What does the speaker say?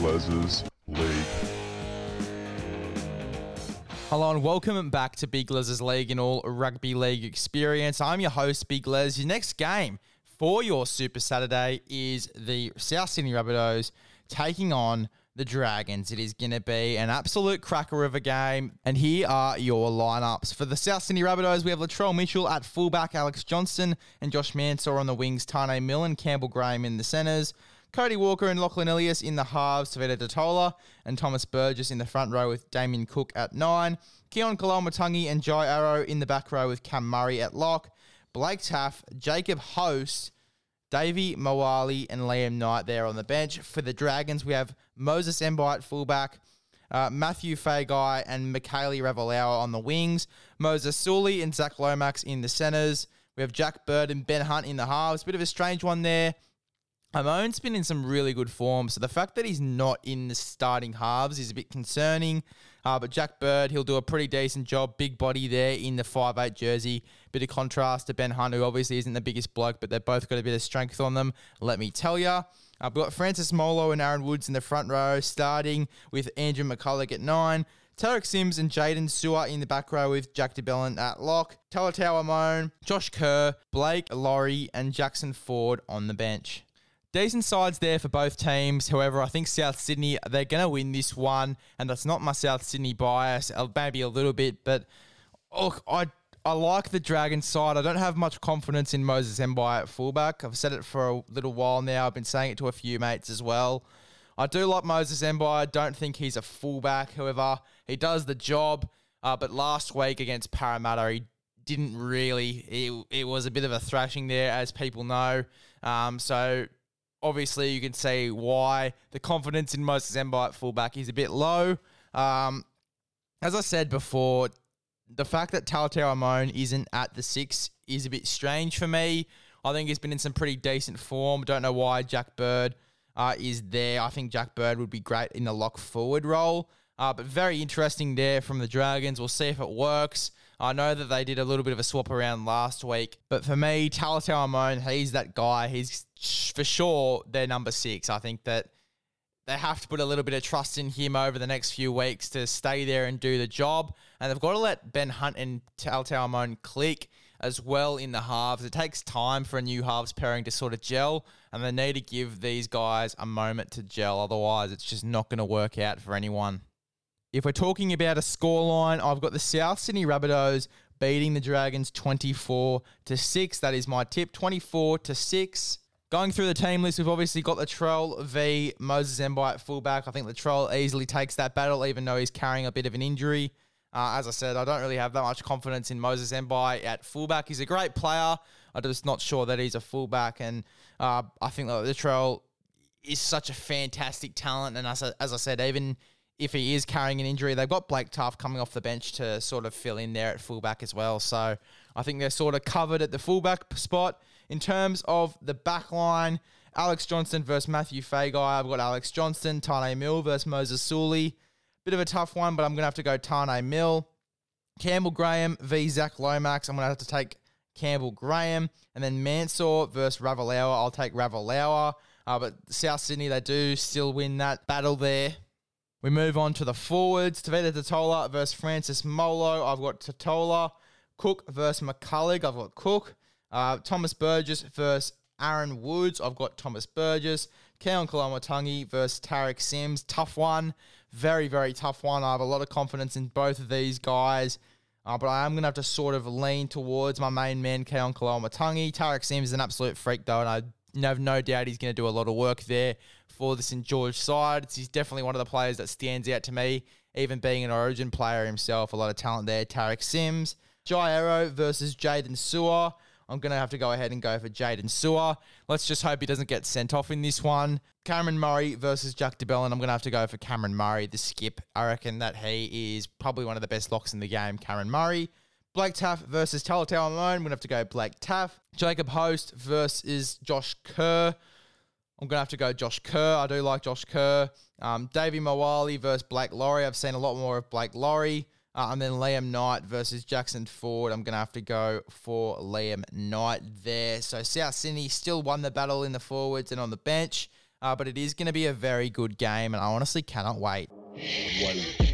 Les's League. Hello and welcome back to Big Les's League and all rugby league experience. I'm your host, Big Les. Your next game for your Super Saturday is the South Sydney Rabbitohs taking on the Dragons. It is going to be an absolute cracker of a game. And here are your lineups. For the South Sydney Rabbitohs, we have Latrell Mitchell at fullback, Alex Johnston and Josh Mansour on the wings, Taane Milne, Campbell Graham in the centres. Cody Walker and Lachlan Ilias in the halves, Tevita Tatola and Thomas Burgess in the front row with Damien Cook at nine. Keon Koloamatangi and Jai Arrow in the back row with Cam Murray at lock. Blake Taaffe, Jacob Host, Davey Moale and Liam Knight there on the bench. For the Dragons, we have Moses at fullback, uh, Matthew Feagai and Mikaele Ravalawa on the wings, Moses Suli and Zach Lomax in the centres. We have Jack Bird and Ben Hunt in the halves. Bit of a strange one there. Amone's been in some really good form, so the fact that he's not in the starting halves is a bit concerning. Uh, but Jack Bird, he'll do a pretty decent job. Big body there in the five eight jersey. Bit of contrast to Ben Hunt, who obviously isn't the biggest bloke, but they've both got a bit of strength on them, let me tell you. Uh, we've got Francis Molo and Aaron Woods in the front row, starting with Andrew McCullough at nine. Tariq Sims and Jaden Su'A in the back row with Jack de Belin at lock. Talatau Amone, Josh Kerr, Blake Lawrie, and Jackson Ford on the bench. Decent sides there for both teams. However, I think South Sydney, they're going to win this one. And that's not my South Sydney bias, uh, maybe a little bit. But look, I, I like the Dragons side. I don't have much confidence in Moses Mbye at fullback. I've said it for a little while now. I've been saying it to a few mates as well. I do like Moses Mbye. I don't think he's a fullback. However, he does the job. Uh, but last week against Parramatta, he didn't really. It, it was a bit of a thrashing there, as people know. Um, so obviously you can see why the confidence in Moses Mbye at fullback is a bit low. Um, as I said before, the fact that Talatau Amone isn't at the six is a bit strange for me. I think he's been in some pretty decent form. Don't know why Jack Bird uh, is there. I think Jack Bird would be great in the lock forward role. Uh, but very interesting there from the Dragons. We'll see if it works. I know that they did a little bit of a swap around last week, but for me, Talatau Amone, he's that guy. He's for sure their number six. I think that they have to put a little bit of trust in him over the next few weeks to stay there and do the job. And they've got to let Ben Hunt and Talatau Amone click as well in the halves. It takes time for a new halves pairing to sort of gel, and they need to give these guys a moment to gel. Otherwise, it's just not going to work out for anyone. If we're talking about a scoreline, I've got the South Sydney Rabbitohs beating the Dragons 24 to 6. That is my tip, 24 to 6. Going through the team list, we've obviously got Latrell v Moses Mbye at fullback. I think Latrell easily takes that battle, even though he's carrying a bit of an injury. Uh, as I said, I don't really have that much confidence in Moses Mbye at fullback. He's a great player. I'm just not sure that he's a fullback. And uh, I think that Latrell is such a fantastic talent. And as I, as I said, even if he is carrying an injury. They've got Blake Taaffe coming off the bench to sort of fill in there at fullback as well. So I think they're sort of covered at the fullback spot. In terms of the back line, Alex Johnston versus Matthew Feagai. I've got Alex Johnston, Taane Milne versus Moses Suli. Bit of a tough one, but I'm going to have to go Taane Milne. Campbell Graham v Zach Lomax. I'm going to have to take Campbell Graham. And then Mansour versus Ravalawa. I'll take Ravalawa. Uh, but South Sydney, they do still win that battle there. We move on to the forwards. Tevita Tatola versus Francis Molo. I've got Tatola. Cook versus McCullough. I've got Cook. Uh, Thomas Burgess versus Aaron Woods. I've got Thomas Burgess. Keon Koloamatangi versus Tariq Sims. Tough one. Very, very tough one. I have a lot of confidence in both of these guys. Uh, but I am going to have to sort of lean towards my main man, Keon Koloamatangi. Tariq Sims is an absolute freak, though, and I have no doubt he's going to do a lot of work there for the St George side. He's definitely one of the players that stands out to me, even being an origin player himself. A lot of talent there. Tariq Sims. Jai Arrow versus Jaden Su'A. I'm going to have to go ahead and go for Jaden Su'A. Let's just hope he doesn't get sent off in this one. Cameron Murray versus Jack de Belin. I'm going to have to go for Cameron Murray, the skip. I reckon that he is probably one of the best locks in the game, Cameron Murray. Blake Taaffe versus Talatau Amone. I'm going to have to go Blake Taaffe. Jacob Host versus Josh Kerr. I'm going to have to go Josh Kerr. I do like Josh Kerr. Um, Davey Moale versus Blake Lawrie. I've seen a lot more of Blake Lawrie. Uh, and then Liam Knight versus Jackson Ford. I'm going to have to go for Liam Knight there. So South Sydney still won the battle in the forwards and on the bench. uh, but it is going to be a very good game, and I honestly cannot wait. One.